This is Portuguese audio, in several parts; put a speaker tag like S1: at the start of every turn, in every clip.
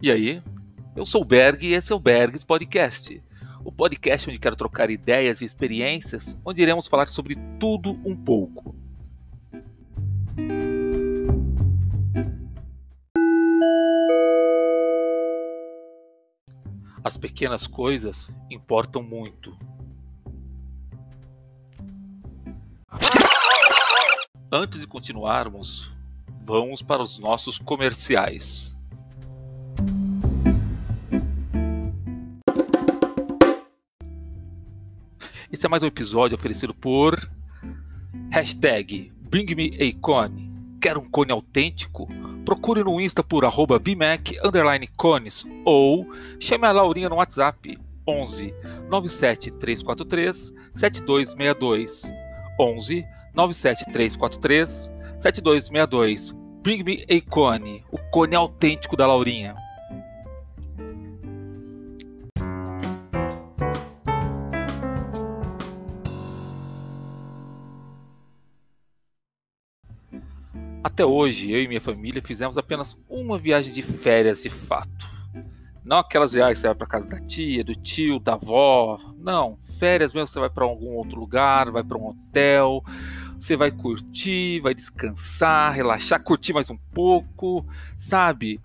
S1: E aí? Eu sou o Berg e esse é o Bergs Podcast. O podcast onde quero trocar ideias e experiências, onde iremos falar sobre tudo um pouco. As pequenas coisas importam muito. Antes de continuarmos, vamos para os nossos comerciais. Esse é mais um episódio oferecido por hashtag Bring Me a Cone. Quer um cone autêntico? Procure no Insta por arroba BMAC cones ou chame a Laurinha no WhatsApp 11 97 343 7262 11 97 343 7262 Bring Me a Cone, o cone autêntico da Laurinha. Até hoje, eu e minha família fizemos apenas uma viagem de férias de fato. Não aquelas viagens que você vai para casa da tia, do tio, da avó. Não, férias mesmo você vai para algum outro lugar, vai para um hotel, você vai curtir, vai descansar, relaxar, curtir mais um pouco, sabe?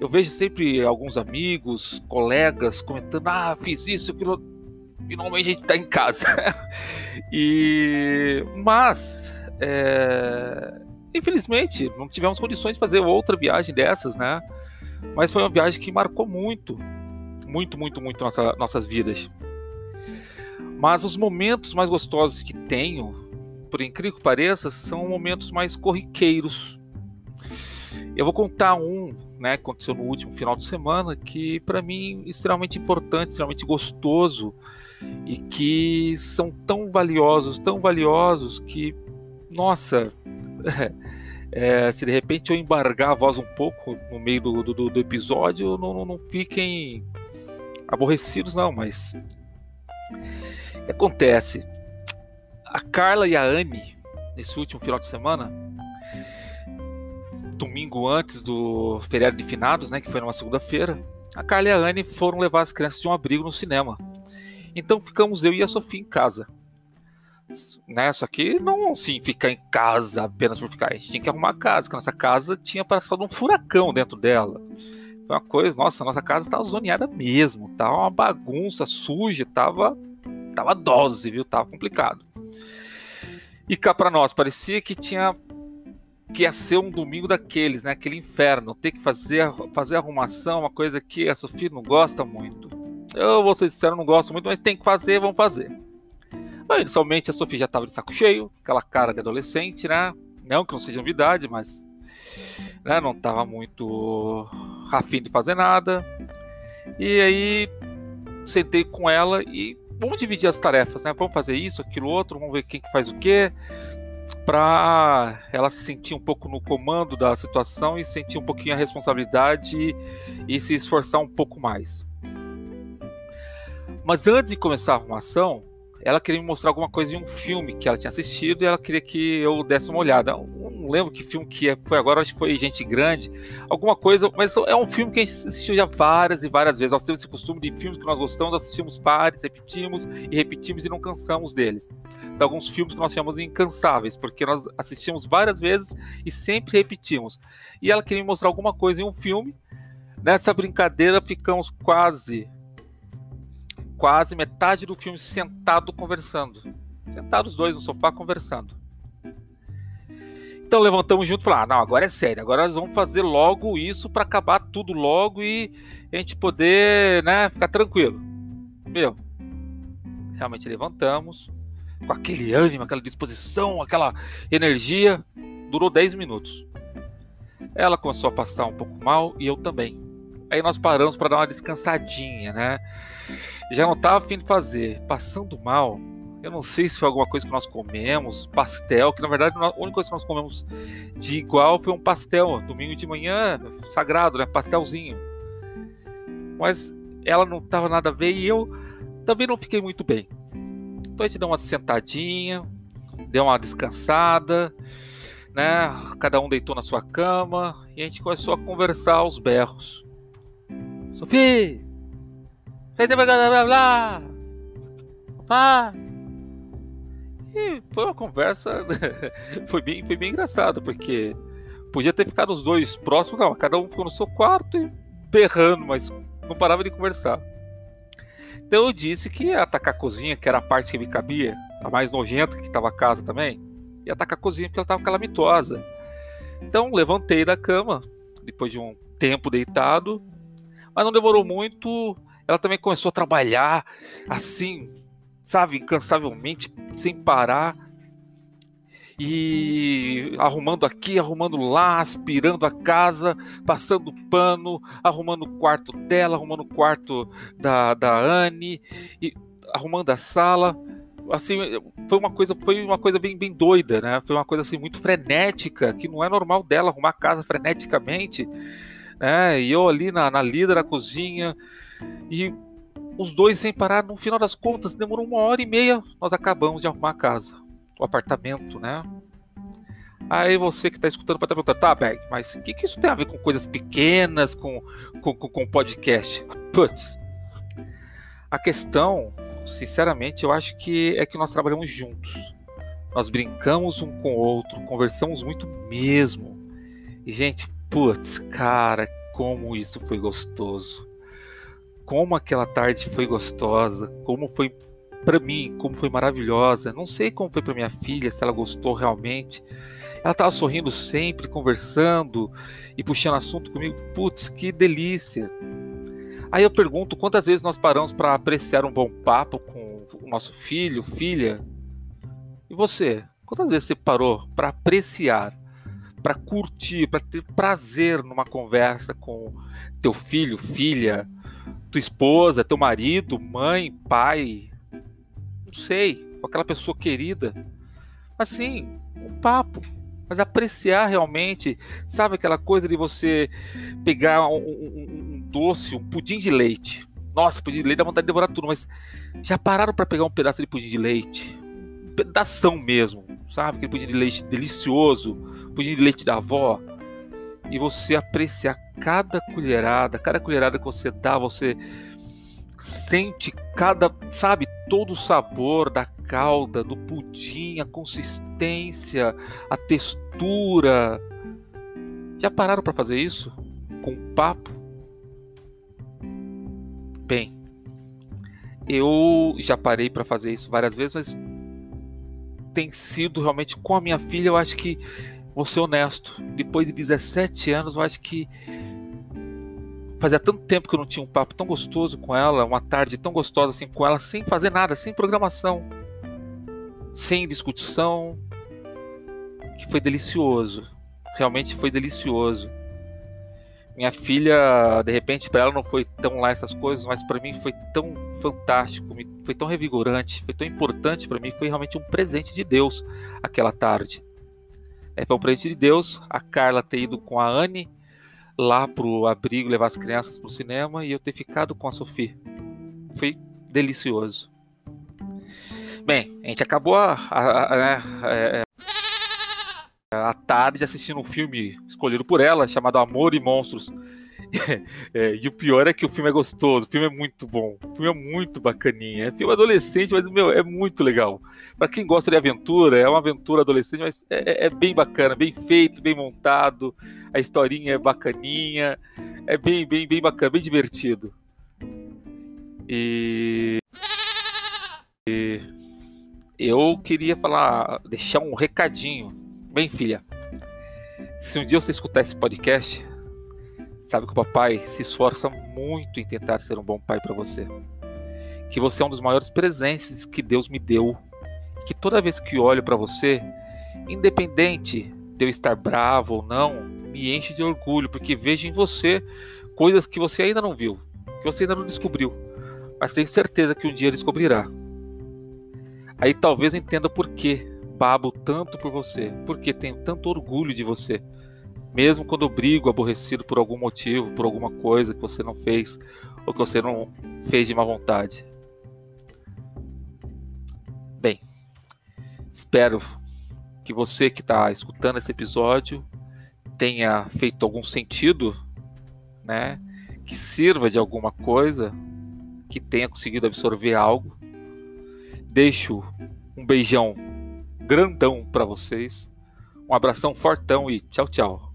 S1: Eu vejo sempre alguns amigos, colegas comentando: ah, fiz isso, aquilo. Finalmente a gente tá em casa. e. Mas. É infelizmente, não tivemos condições de fazer outra viagem dessas, né? Mas foi uma viagem que marcou muito, muito, muito, muito nossa, nossas vidas. Mas os momentos mais gostosos que tenho, por incrível que pareça, são momentos mais corriqueiros. Eu vou contar um, né, que aconteceu no último final de semana, que para mim é extremamente importante, extremamente gostoso e que são tão valiosos, tão valiosos que, nossa, é, se de repente eu embargar a voz um pouco no meio do, do, do episódio, não, não, não, fiquem aborrecidos, não, mas. O que acontece? A Carla e a Anne, nesse último final de semana, domingo antes do feriado de finados, né, que foi numa segunda-feira, a Carla e a Anne foram levar as crianças de um abrigo no cinema. Então ficamos eu e a Sofia em casa né? Só que não assim ficar em casa apenas por ficar. A gente tinha que arrumar a casa, porque a nossa casa tinha passado um furacão dentro dela. Foi uma coisa, nossa, nossa casa tava zoneada mesmo, tava uma bagunça suja, tava tava dose, viu? Tava complicado. E cá para nós parecia que tinha que ia ser um domingo daqueles, né? Aquele inferno, ter que fazer fazer arrumação, uma coisa que a Sofia não gosta muito. Eu vou ser sincero, não gosto muito, mas tem que fazer, vamos fazer. Inicialmente a Sofia já estava de saco cheio, aquela cara de adolescente, né? Não que não seja novidade, mas né, não estava muito afim de fazer nada. E aí sentei com ela e vamos dividir as tarefas, né? Vamos fazer isso, aquilo, outro, vamos ver quem que faz o quê, para ela se sentir um pouco no comando da situação e sentir um pouquinho a responsabilidade e se esforçar um pouco mais. Mas antes de começar a arrumação, ela queria me mostrar alguma coisa em um filme que ela tinha assistido e ela queria que eu desse uma olhada. Eu não lembro que filme que é, foi agora, acho que foi Gente Grande, alguma coisa, mas é um filme que a gente assistiu já várias e várias vezes. Nós temos esse costume de filmes que nós gostamos, assistimos pares, repetimos e repetimos e não cansamos deles. Tem alguns filmes que nós chamamos de incansáveis, porque nós assistimos várias vezes e sempre repetimos. E ela queria me mostrar alguma coisa em um filme. Nessa brincadeira ficamos quase quase metade do filme sentado conversando. Sentados os dois no sofá conversando. Então levantamos junto e falamos: ah, não, agora é sério, agora nós vamos fazer logo isso para acabar tudo logo e a gente poder né, ficar tranquilo. Meu, realmente levantamos com aquele ânimo, aquela disposição, aquela energia. Durou 10 minutos. Ela começou a passar um pouco mal e eu também. Aí nós paramos para dar uma descansadinha, né? Já não estava afim de fazer. Passando mal, eu não sei se foi alguma coisa que nós comemos, pastel, que na verdade a única coisa que nós comemos de igual foi um pastel, domingo de manhã, sagrado, né? Pastelzinho. Mas ela não estava nada a ver e eu também não fiquei muito bem. Então a gente deu uma sentadinha, deu uma descansada, né? Cada um deitou na sua cama e a gente começou a conversar aos berros. Sofia! Blá blá blá! E foi uma conversa. foi, bem, foi bem engraçado, porque podia ter ficado os dois próximos, não, cada um ficou no seu quarto e berrando, mas não parava de conversar. Então eu disse que ia atacar a cozinha, que era a parte que me cabia, a mais nojenta que estava a casa também, ia atacar a cozinha porque ela estava calamitosa. Então levantei da cama, depois de um tempo deitado, mas não demorou muito. Ela também começou a trabalhar assim, sabe, incansavelmente, sem parar. E arrumando aqui, arrumando lá, aspirando a casa, passando pano, arrumando o quarto dela, arrumando o quarto da, da Anne, e arrumando a sala. Assim, foi uma coisa, foi uma coisa bem, bem doida, né? Foi uma coisa assim muito frenética, que não é normal dela arrumar a casa freneticamente, né? E eu ali na, na lida da cozinha, e os dois sem parar, no final das contas, demorou uma hora e meia, nós acabamos de arrumar a casa, o apartamento, né? Aí você que está escutando pode estar perguntando, tá, Berg, mas o que, que isso tem a ver com coisas pequenas, com, com, com, com podcast? Putz, a questão, sinceramente, eu acho que é que nós trabalhamos juntos. Nós brincamos um com o outro, conversamos muito mesmo. E, gente, putz, cara, como isso foi gostoso como aquela tarde foi gostosa, como foi para mim, como foi maravilhosa. Não sei como foi para minha filha, se ela gostou realmente. Ela estava sorrindo sempre, conversando e puxando assunto comigo. Putz, que delícia! Aí eu pergunto quantas vezes nós paramos para apreciar um bom papo com o nosso filho, filha. E você? Quantas vezes você parou para apreciar, para curtir, para ter prazer numa conversa com teu filho, filha? tua esposa, teu marido, mãe, pai, não sei, com aquela pessoa querida. Assim, um papo. Mas apreciar realmente, sabe aquela coisa de você pegar um, um, um doce, um pudim de leite. Nossa, pudim de leite dá vontade de devorar tudo, mas já pararam para pegar um pedaço de pudim de leite? Um pedação mesmo, sabe? Aquele pudim de leite delicioso, pudim de leite da avó e você apreciar cada colherada, cada colherada que você dá, você sente cada, sabe, todo o sabor da calda, do pudim, a consistência, a textura. Já pararam para fazer isso? Com papo? Bem, eu já parei para fazer isso várias vezes, mas tem sido realmente com a minha filha, eu acho que vou ser honesto, depois de 17 anos, eu acho que fazia tanto tempo que eu não tinha um papo tão gostoso com ela, uma tarde tão gostosa assim com ela, sem fazer nada, sem programação, sem discussão, que foi delicioso. Realmente foi delicioso. Minha filha, de repente, para ela não foi tão lá essas coisas, mas para mim foi tão fantástico, foi tão revigorante, foi tão importante para mim, foi realmente um presente de Deus aquela tarde. É, foi um presente de Deus a Carla ter ido com a Anne lá pro abrigo levar as crianças pro cinema e eu ter ficado com a Sofia. Foi delicioso. Bem, a gente acabou a, a, a, né, é, a tarde assistindo um filme escolhido por ela chamado Amor e Monstros. É, e o pior é que o filme é gostoso, o filme é muito bom, o filme é muito bacaninha. É filme adolescente, mas meu, é muito legal. Para quem gosta de aventura, é uma aventura adolescente, mas é, é, bem bacana, bem feito, bem montado. A historinha é bacaninha, é bem, bem, bem bacana, bem divertido. E, e eu queria falar, deixar um recadinho. Bem, filha, se um dia você escutar esse podcast, Sabe que o papai se esforça muito em tentar ser um bom pai para você. Que você é um dos maiores presentes que Deus me deu. Que toda vez que olho para você, independente de eu estar bravo ou não, me enche de orgulho, porque vejo em você coisas que você ainda não viu, que você ainda não descobriu, mas tenho certeza que um dia descobrirá. Aí talvez entenda por que babo tanto por você, porque tenho tanto orgulho de você mesmo quando eu brigo aborrecido por algum motivo, por alguma coisa que você não fez ou que você não fez de má vontade. Bem, espero que você que está escutando esse episódio tenha feito algum sentido, né? que sirva de alguma coisa, que tenha conseguido absorver algo. Deixo um beijão grandão para vocês. Um abração fortão e tchau, tchau.